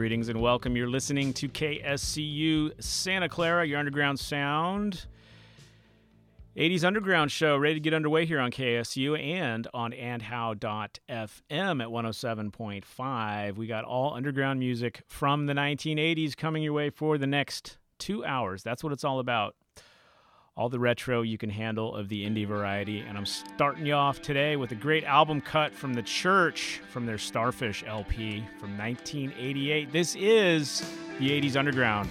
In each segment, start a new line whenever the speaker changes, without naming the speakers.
Greetings and welcome. You're listening to KSCU Santa Clara, your underground sound. 80s Underground Show ready to get underway here on KSU and on andhow.fm at 107.5. We got all underground music from the 1980s coming your way for the next two hours. That's what it's all about. All the retro you can handle of the indie variety. And I'm starting you off today with a great album cut from The Church from their Starfish LP from 1988. This is the 80s Underground.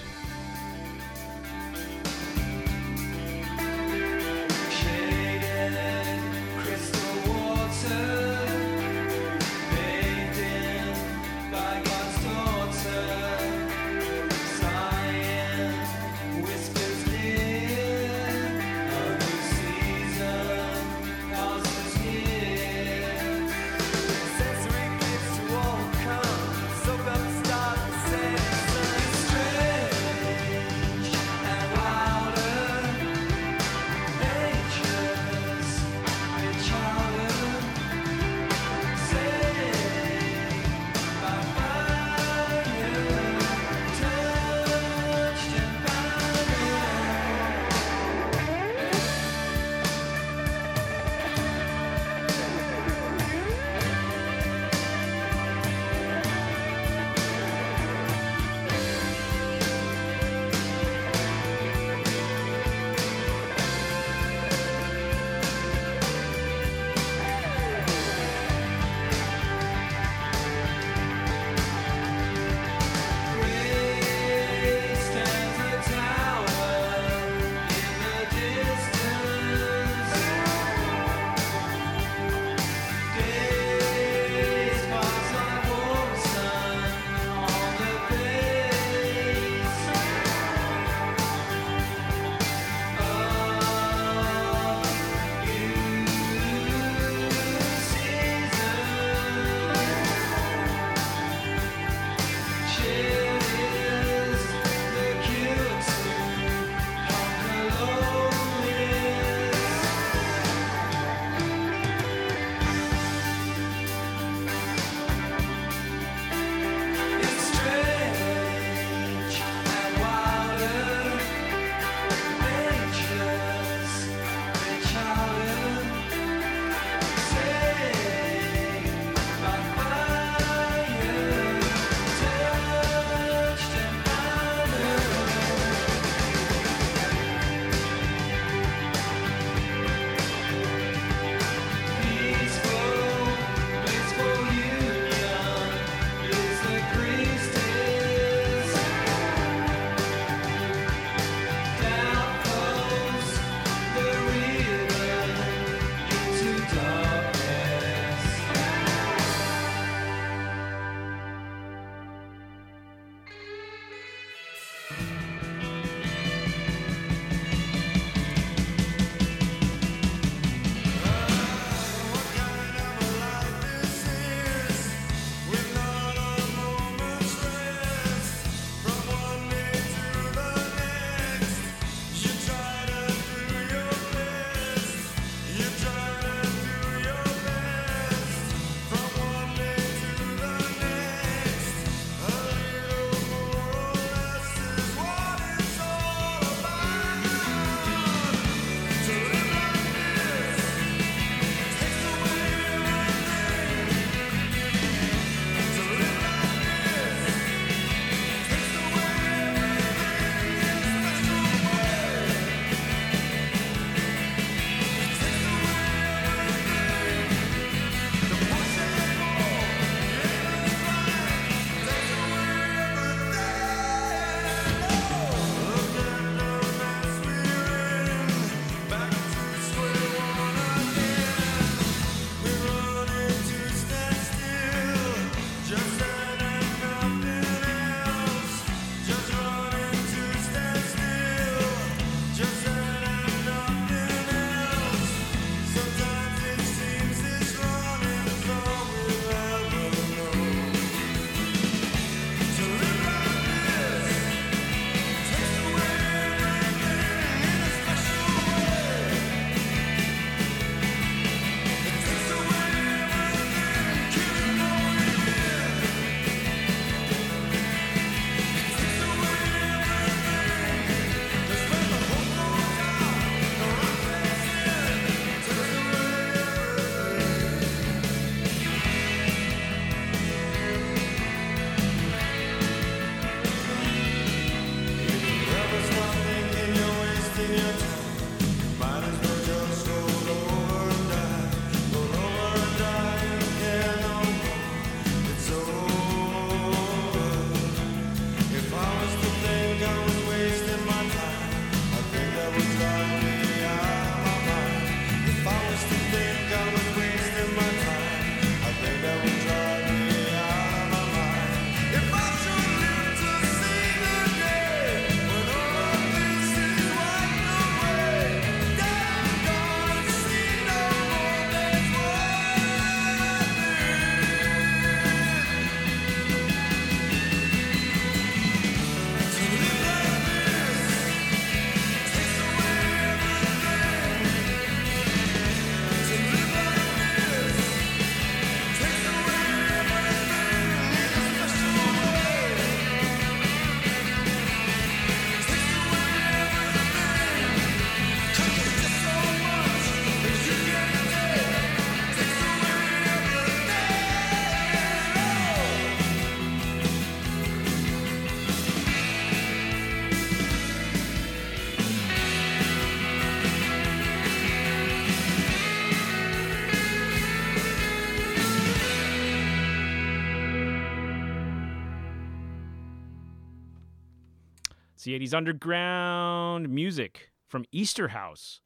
80s underground music from Easterhouse.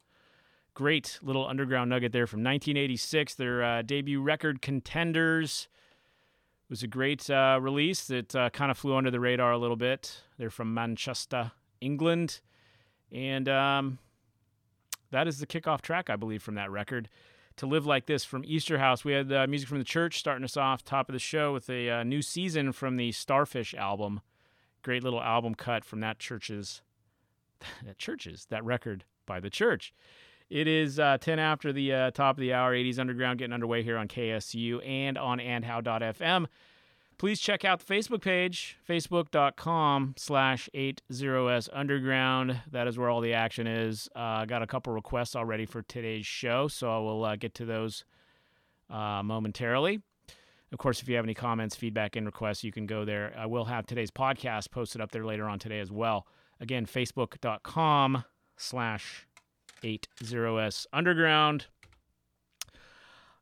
Great little underground nugget there from 1986, their uh, debut record, Contenders. Was a great uh, release that uh, kind of flew under the radar a little bit. They're from Manchester, England. And um, that is the kickoff track, I believe, from that record. To Live Like This from Easterhouse. We had uh, music from the church starting us off, top of the show, with a uh, new season from the Starfish album. Great little album cut from that church's, that church's, that record by the church. It is uh, 10 after the uh, top of the hour, 80s Underground getting underway here on KSU and on andhow.fm. Please check out the Facebook page, facebook.com slash 80s Underground. That is where all the action is. I uh, got a couple requests already for today's show, so I will uh, get to those uh, momentarily. Of course, if you have any comments, feedback, and requests, you can go there. I will have today's podcast posted up there later on today as well. Again, facebook.com slash 80s Underground.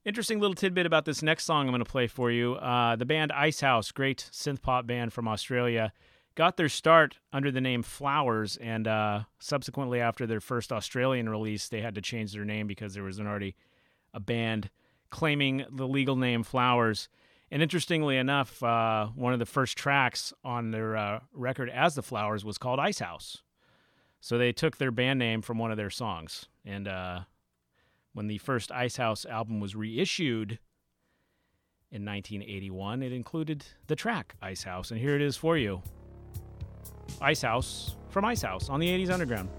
Interesting little tidbit about this next song I'm going to play for you. Uh, the band Icehouse, great synth pop band from Australia, got their start under the name Flowers, and uh, subsequently, after their first Australian release, they had to change their name because there was an already a band claiming the legal name Flowers. And interestingly enough, uh, one of the first tracks on their uh, record as the Flowers was called Icehouse. So they took their band name from one of their songs. And uh, when the first Icehouse album was reissued in 1981, it included the track Icehouse. And here it is for you Icehouse from Icehouse on the 80s Underground.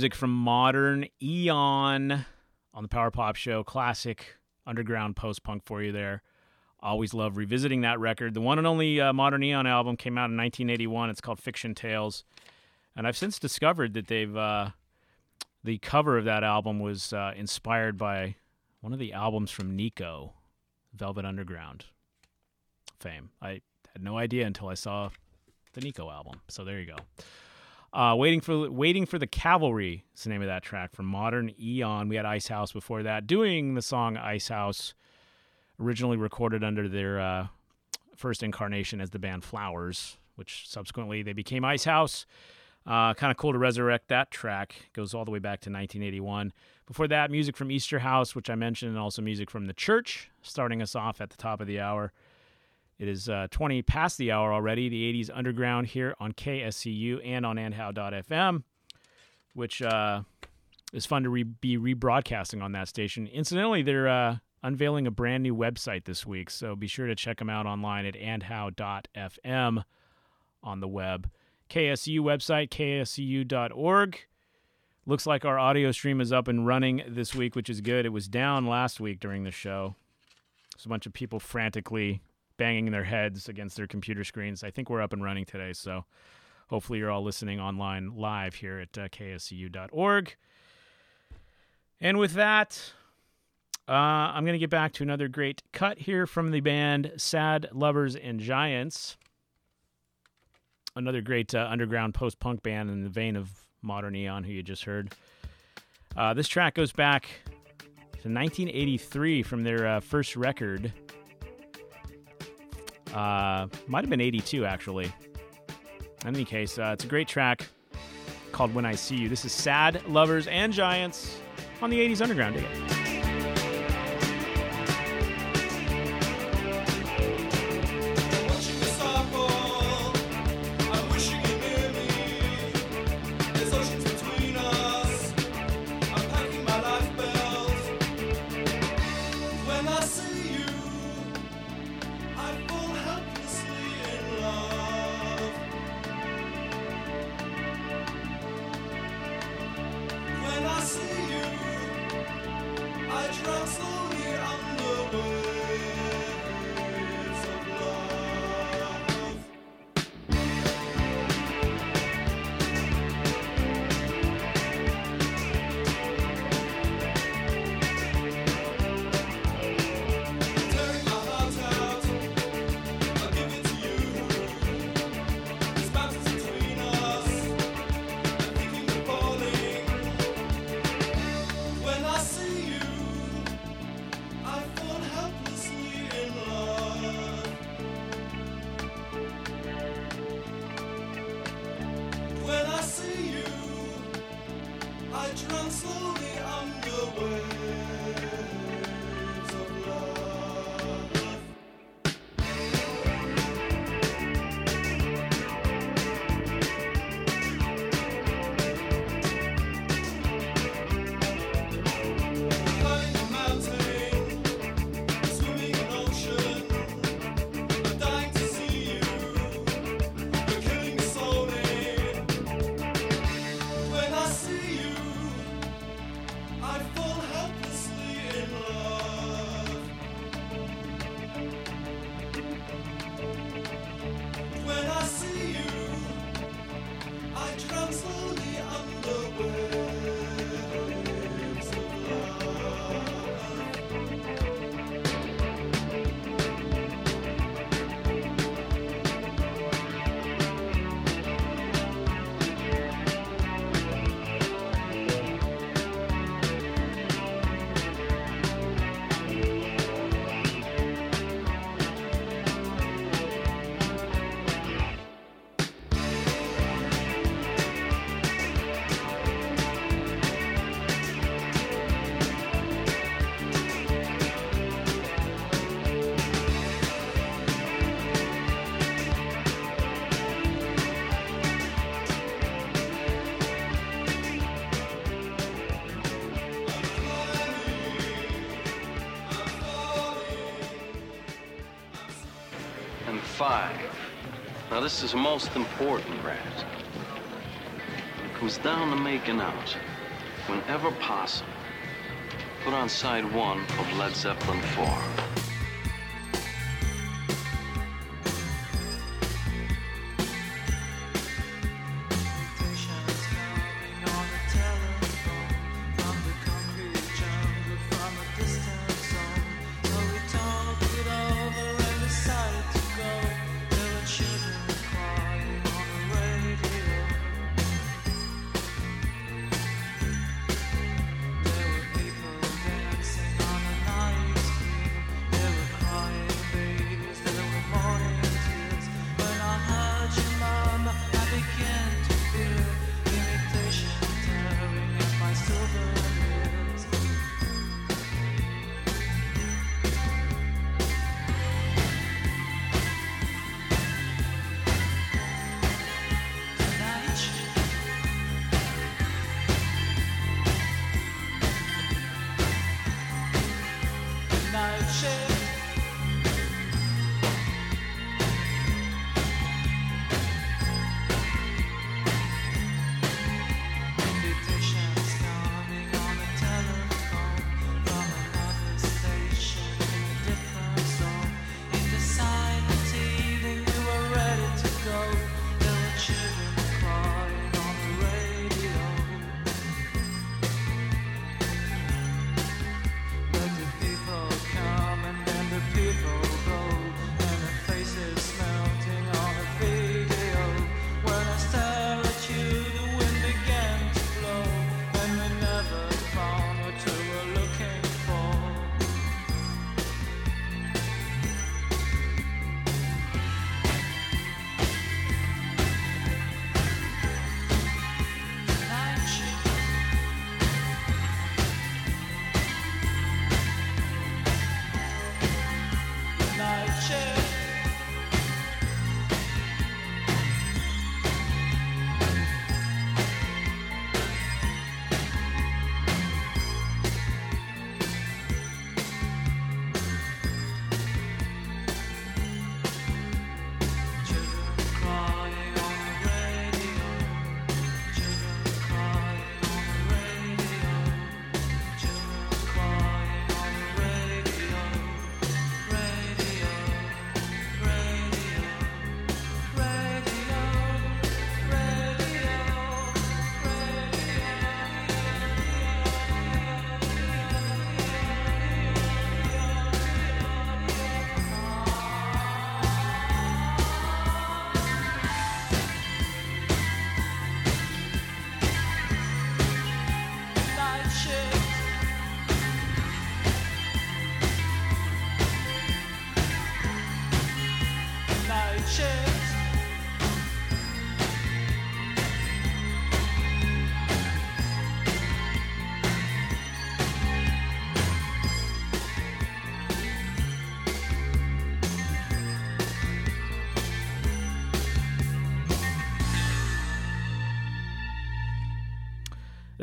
Music from modern Eon on the Power Pop Show. Classic underground post punk for you there. Always love revisiting that record. The one and only uh, Modern Eon album came out in 1981. It's called Fiction Tales. And I've since discovered that they've, uh, the cover of that album was uh, inspired by one of the albums from Nico, Velvet Underground fame. I had no idea until I saw the Nico album. So there you go. Uh, waiting for waiting for the cavalry is the name of that track from Modern Eon. We had Icehouse before that, doing the song Icehouse, originally recorded under their uh, first incarnation as the band Flowers, which subsequently they became Icehouse. Uh, kind of cool to resurrect that track. Goes all the way back to 1981. Before that, music from Easterhouse, which I mentioned, and also music from the Church, starting us off at the top of the hour. It is uh, 20 past the hour already, the 80s Underground here on KSCU and on andhow.fm, which uh, is fun to re- be rebroadcasting on that station. Incidentally, they're uh, unveiling a brand new website this week, so be sure to check them out online at andhow.fm on the web. KSCU website, kscu.org. Looks like our audio stream is up and running this week, which is good. It was down last week during the show. There's a bunch of people frantically banging their heads against their computer screens. I think we're up and running today, so hopefully you're all listening online live here at uh, kscu.org. And with that, uh, I'm going to get back to another great cut here from the band Sad Lovers and Giants. Another great uh, underground post punk band in the vein of Modern Eon, who you just heard. Uh, this track goes back to 1983 from their uh, first record, uh, might have been 82, actually. In any case, uh, it's a great track called When I See You. This is Sad Lovers and Giants on the 80s Underground. Dig
Now, this is most important, Rat. It comes down to making out. Whenever possible, put on side one of Led Zeppelin 4.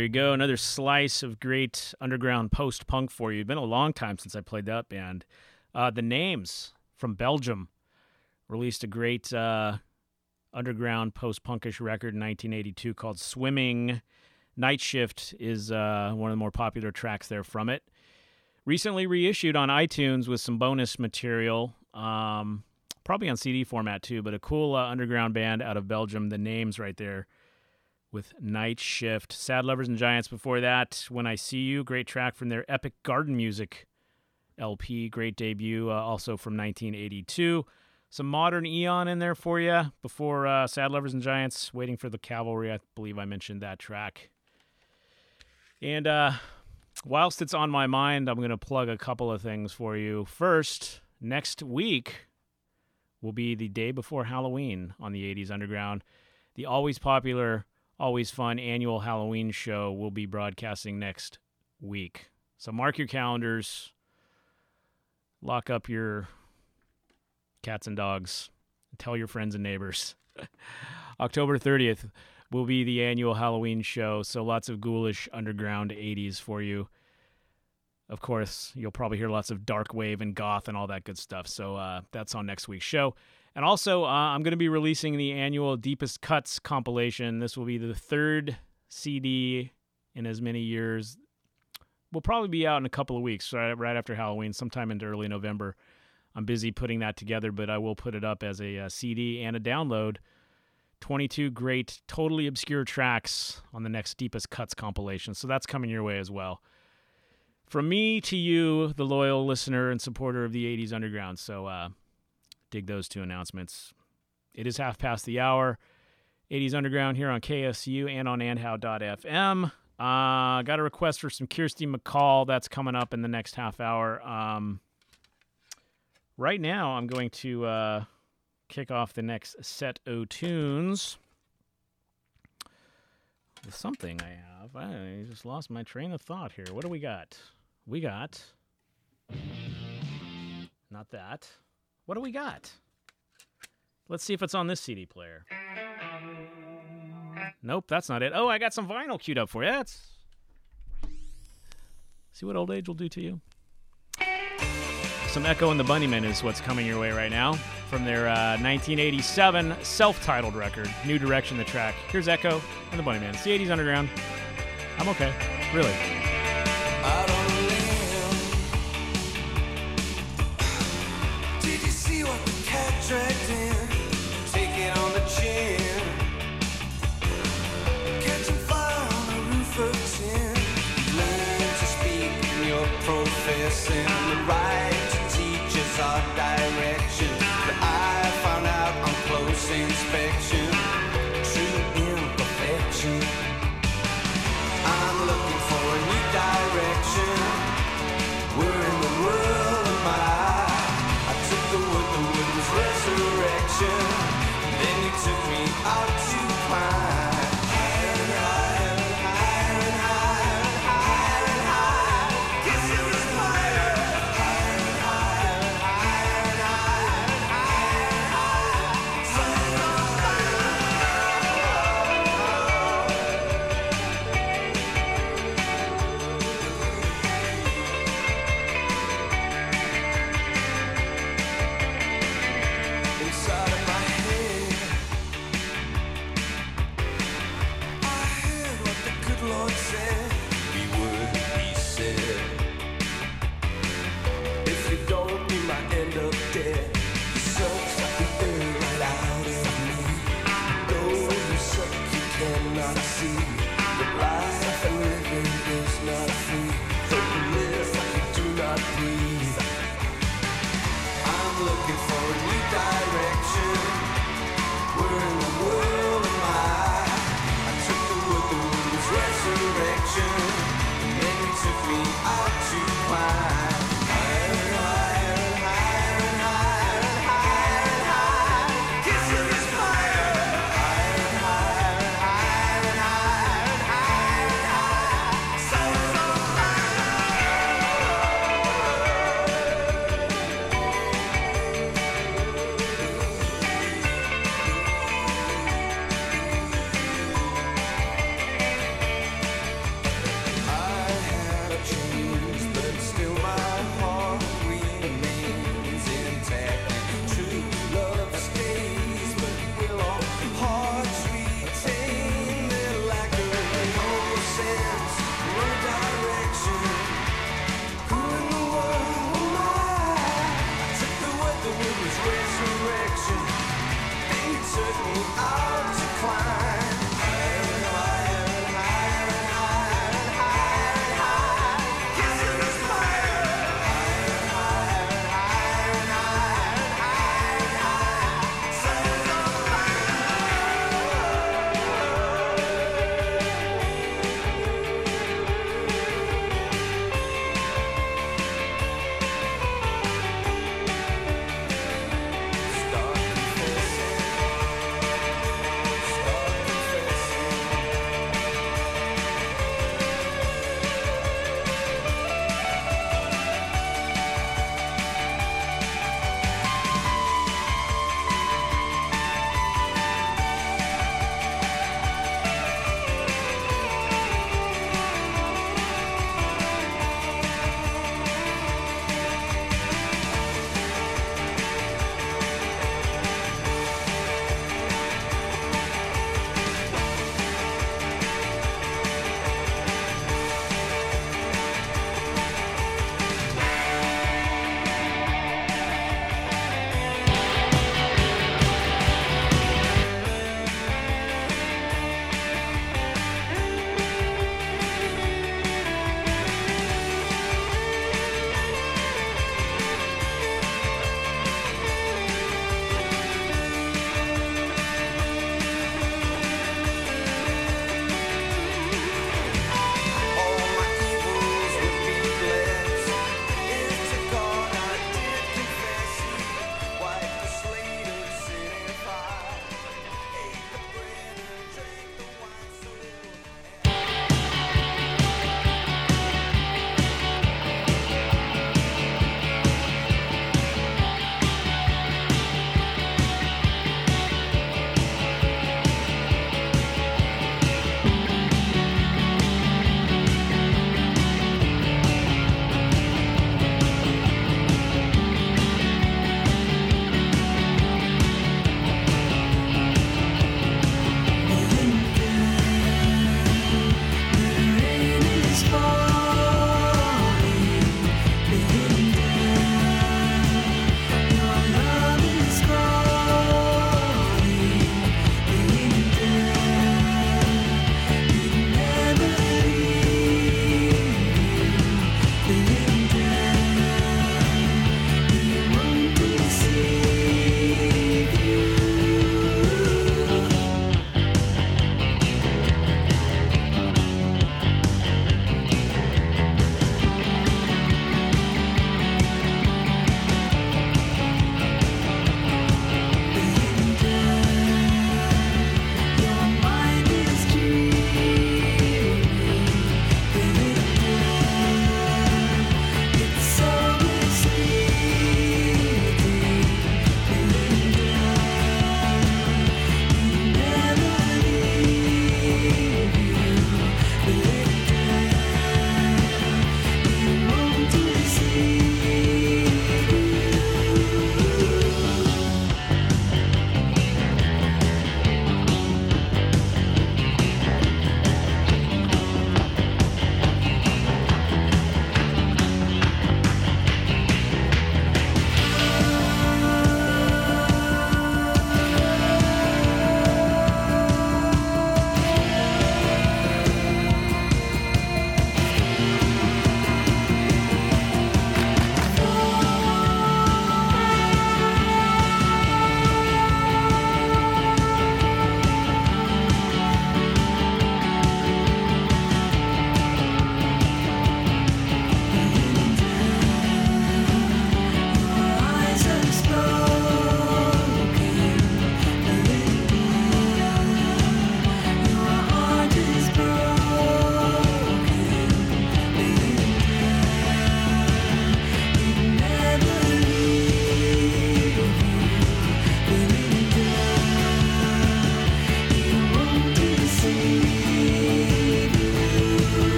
There you go. Another slice of great underground post punk for you. It's been a long time since I played that band. Uh, the Names from Belgium released a great uh, underground post punkish record in 1982 called Swimming. Nightshift is uh, one of the more popular tracks there from it. Recently reissued on iTunes with some bonus material, um, probably on CD format too, but a cool uh, underground band out of Belgium. The names right there with Nightshift. Sad Lovers and Giants before that. When I See You, great track from their Epic Garden Music LP, great debut, uh, also from 1982. Some modern Eon in there for you before uh, Sad Lovers and Giants, Waiting for the Cavalry. I believe I mentioned that track. And uh, whilst it's on my mind, I'm going to plug a couple of things for you. First, next week will be the day before Halloween on the 80s Underground. The always popular, always fun annual Halloween show we'll be broadcasting next week. So mark your calendars, lock up your cats and dogs, tell your friends and neighbors. October 30th will be the annual Halloween show, so lots of ghoulish underground 80s for you. Of course, you'll probably hear lots of dark wave and goth and all that good stuff. So uh, that's on next week's show. And also, uh, I'm going to be releasing the annual Deepest Cuts compilation. This will be the third CD in as many years. We'll probably be out in a couple of weeks, right, right after Halloween, sometime into early November. I'm busy putting that together, but I will put it up as a, a CD and a download 22 great, totally obscure tracks on the next Deepest Cuts compilation. So that's coming your way as well. From me to you, the loyal listener and supporter of the 80s Underground. So uh, dig those two announcements. It is half past the hour. 80s Underground here on KSU and on andhow.fm. Uh, got a request for some Kirsty MacColl. That's coming up in the next half hour. Um, right now, I'm going to. Uh, kick off the next set of tunes with something I have. I just lost my train of thought here. What do we got? We got. Not that. What do we got? Let's see if it's on this CD player. Nope, that's not it. Oh, I got some vinyl queued up for you. That's. See what old age will do to you? Some Echo and the Bunnymen is what's coming your way right now from their uh, 1987 self-titled record, New Direction, the track. Here's Echo and the Bunnymen. It's the 80s Underground. I'm okay, really.
The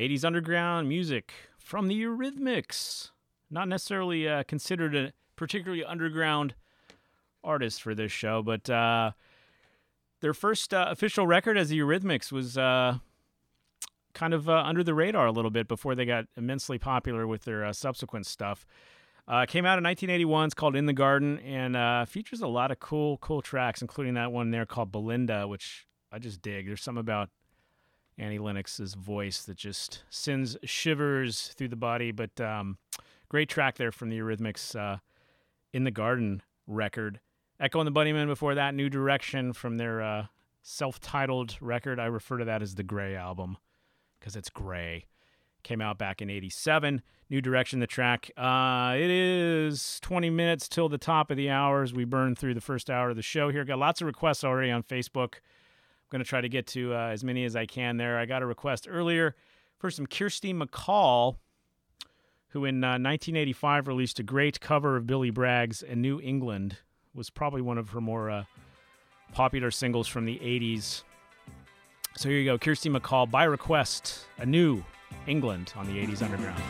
80s underground music from the Eurythmics. Not necessarily uh, considered a particularly underground artist for this show, but uh, their first uh, official record as the Eurythmics was uh, kind of uh, under the radar a little bit before they got immensely popular with their uh, subsequent stuff. Came out in 1981. It's called In the Garden and features a lot of cool, cool tracks, including that one there called Belinda, which I just dig. There's something about Annie Lennox's voice that just sends shivers through the body. But um, great track there from the Eurythmics uh, In the Garden record. Echo and the Bunnymen before that, New Direction from their uh, self titled record. I refer to that as the Gray album because it's gray. Came out back in 87. New Direction, the track. Uh, it is 20 minutes till the top of the hours. We burned through the first hour of the show here. Got lots of requests already on Facebook. Going to try to get to uh, as many as I can there. I got a request earlier for some Kirsty MacColl, who in uh, 1985 released a great cover of Billy Bragg's "A New England." Was probably one of her more uh, popular singles from the 80s. So here you go, Kirsty MacColl by request, "A New England" on the 80s Underground.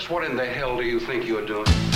Just what in the
hell do you think you're doing?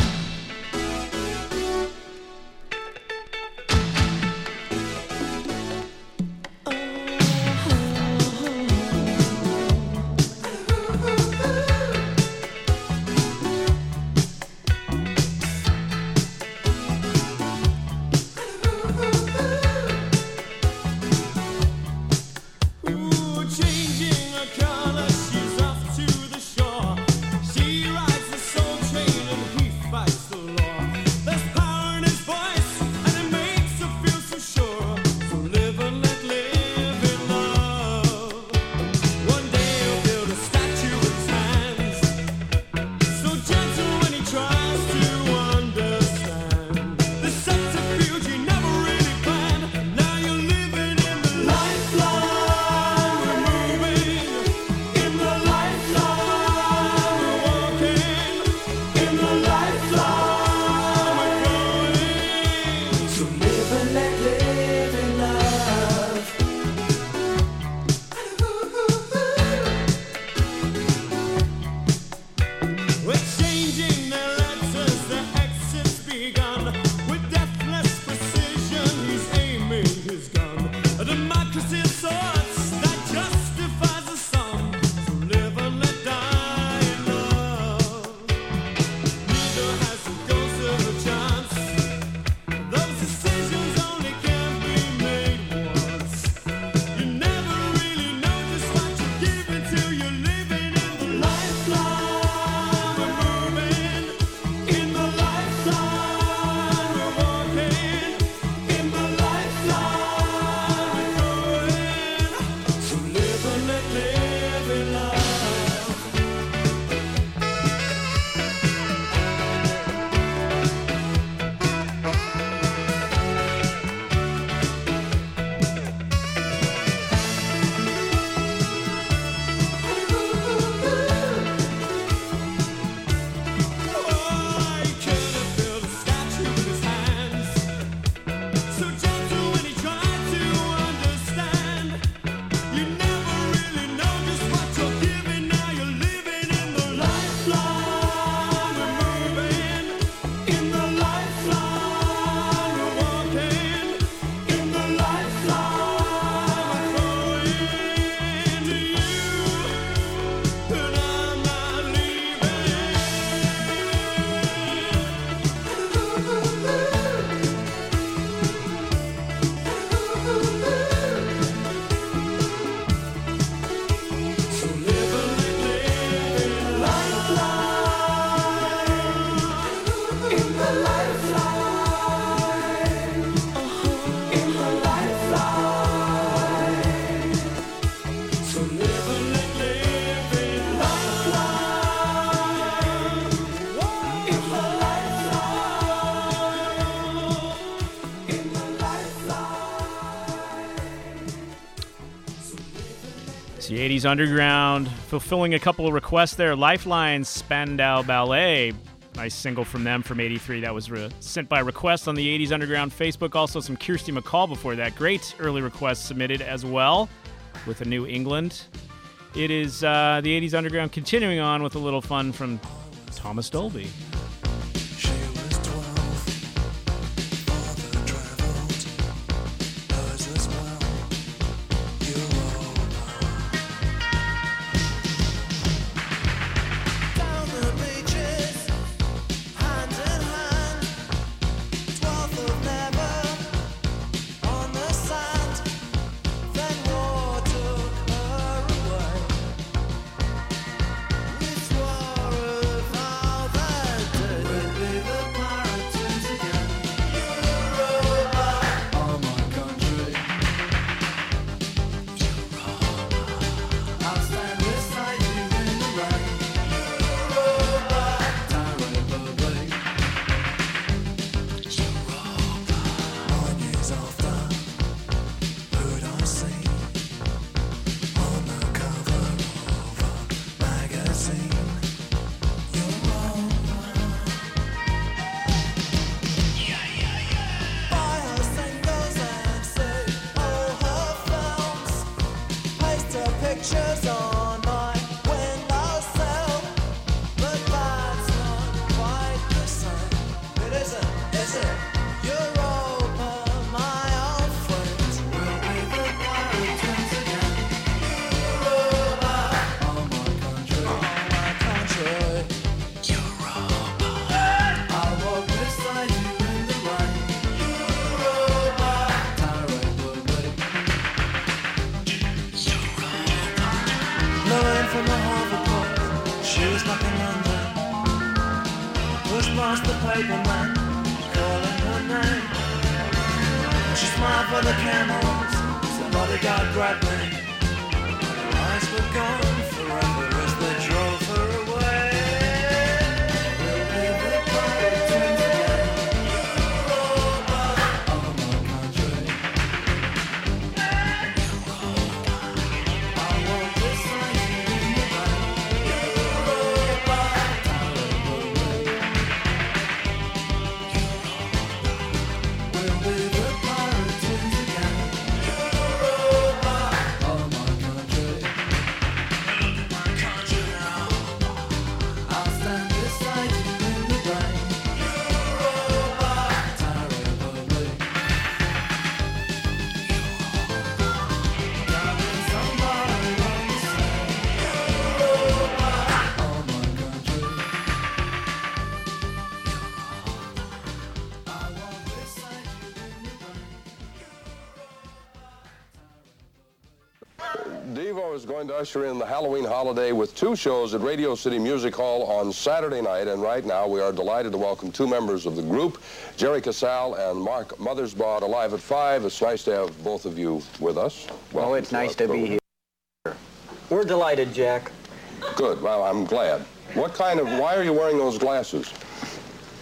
80s Underground fulfilling a couple of requests there. Lifeline Spandau Ballet. Nice single from them from 83. That was re- sent by request on the 80s Underground Facebook. Also, some Kirsty MacColl before that. Great early request submitted as well with a New England. It is uh, the 80s Underground continuing on with a little fun from Thomas Dolby.
Usher in the Halloween holiday with two shows at Radio City Music Hall on Saturday night. And right now, we are delighted to welcome two members of the group, Jerry Casale and Mark Mothersbaugh, alive at 5. It's nice to have both of you with us.
Oh,
Welcome
it's nice
our
to be here. We're delighted, Jack.
Good. Well, I'm glad. What kind of, why are you wearing those glasses?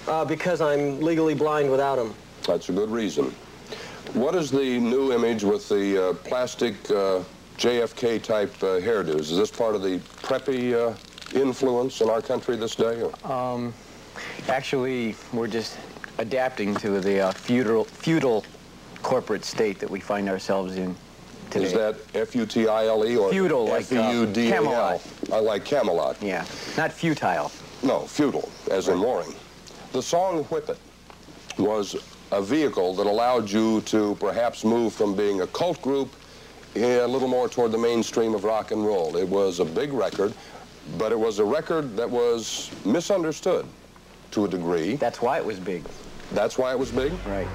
Uh, because I'm legally blind without them.
That's a good reason. What is the new image with the uh, plastic uh, JFK type uh, hairdos? Is this part of the preppy uh, influence in our country this day? or-
Actually, we're just adapting to the uh, feudal, feudal corporate state that we find ourselves in today.
Is that F-U-T-I-L-E or
Feudal, like, uh,
F-E-U-D-A-L?
Camelot.
I like Camelot.
Yeah, not futile.
No, feudal, as in mooring. The song Whip It was a vehicle that allowed you to perhaps move from being a cult group a little more toward the mainstream of rock and roll. It was a big record, but it was a record that was misunderstood to a degree.
That's why it was big.
That's why it was big?
Right.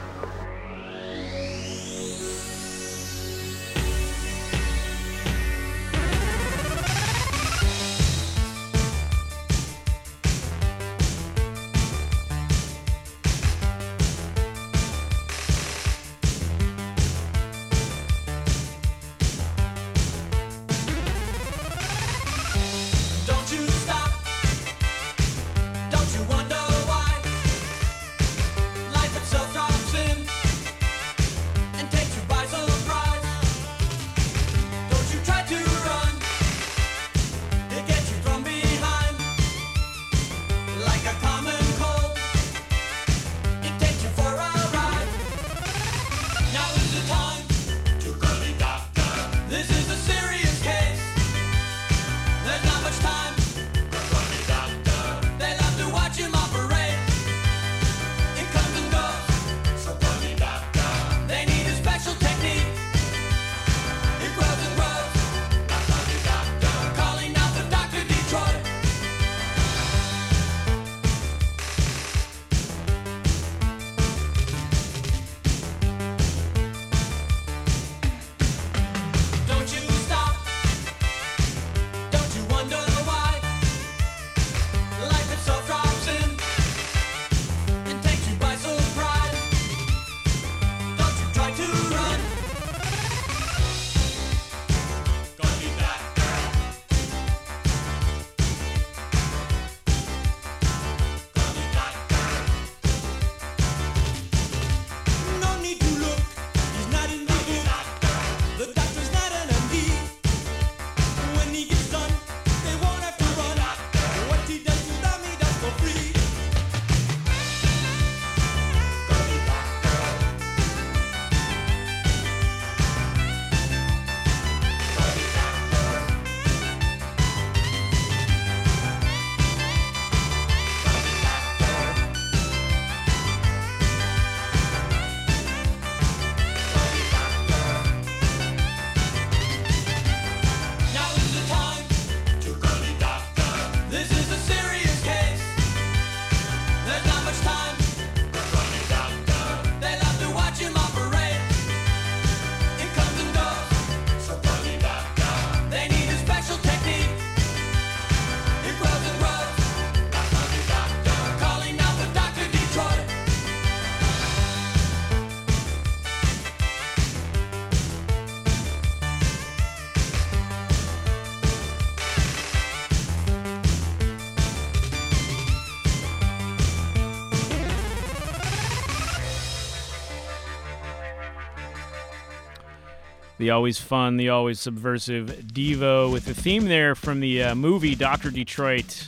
The always fun, the always subversive Devo with the theme there from the uh, movie Dr. Detroit.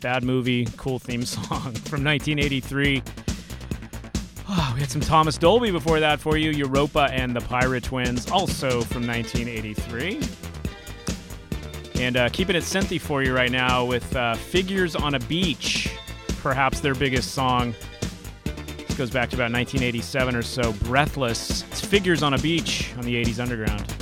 Bad movie, cool theme song from 1983. Oh, we had some Thomas Dolby before that for you. Europa and the Pirate Twins, also from 1983. And uh, keeping it synthy for you right now with uh, Figures on a Beach, perhaps their biggest song. This goes back to about 1987 or so. Breathless. Figures on a Beach on the 80s Underground.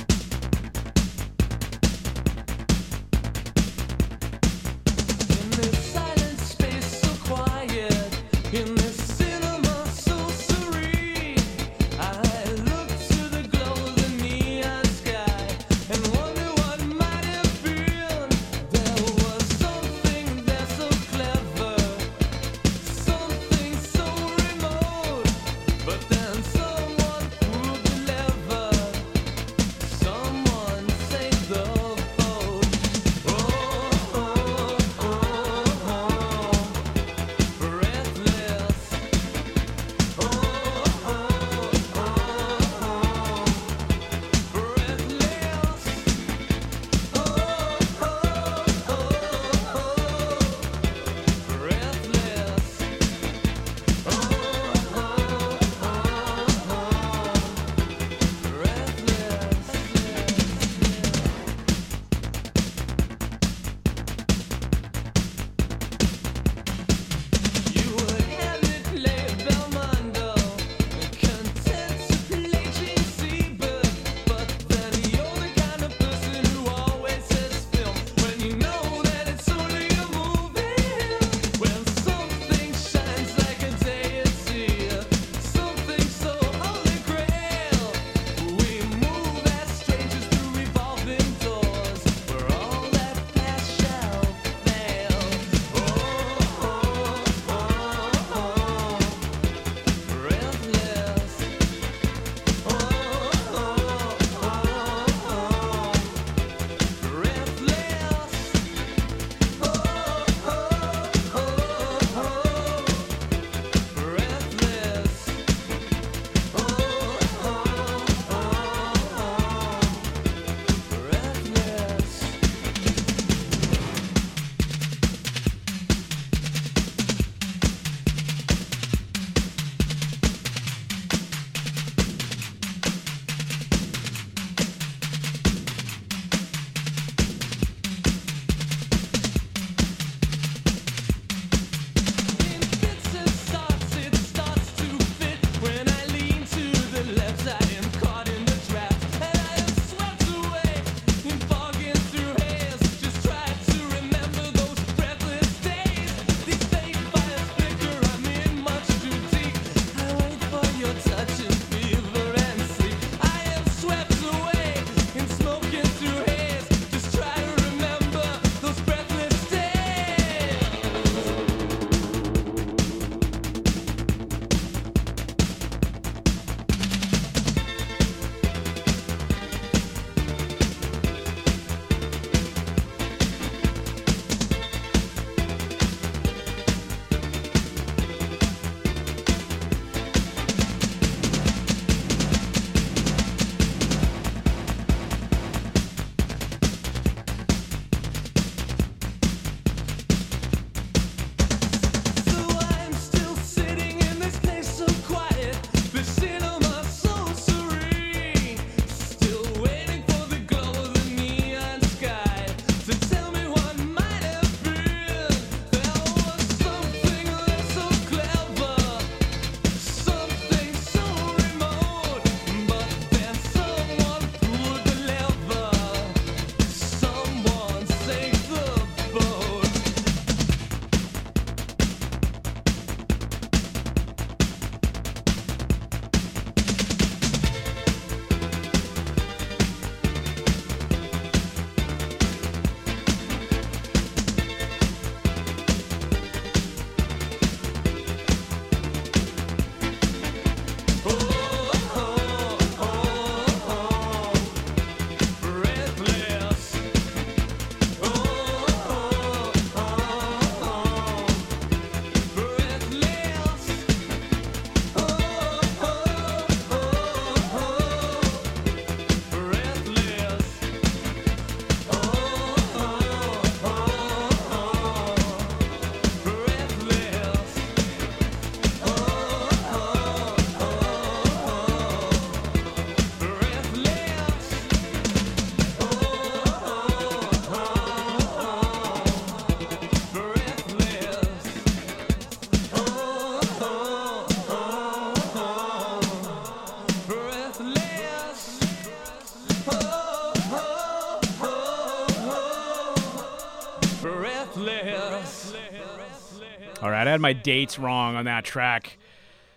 My dates wrong on that track.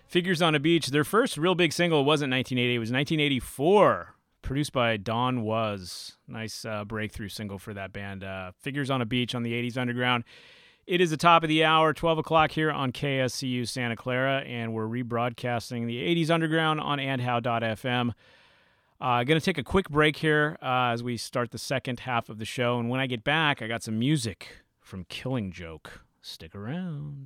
Figures on a Beach, their first real big single wasn't 1980, it was 1984. Produced by Don Was. Nice uh, breakthrough single for that band. Uh, Figures on a Beach on the 80s Underground. It is the top of the hour, 12 o'clock here on KSCU Santa Clara, and we're rebroadcasting the 80s Underground on andhow.fm. Uh, going to take a quick break here uh, as we start the second half of the show. And when I get back, I got some music from Killing Joke. Stick around.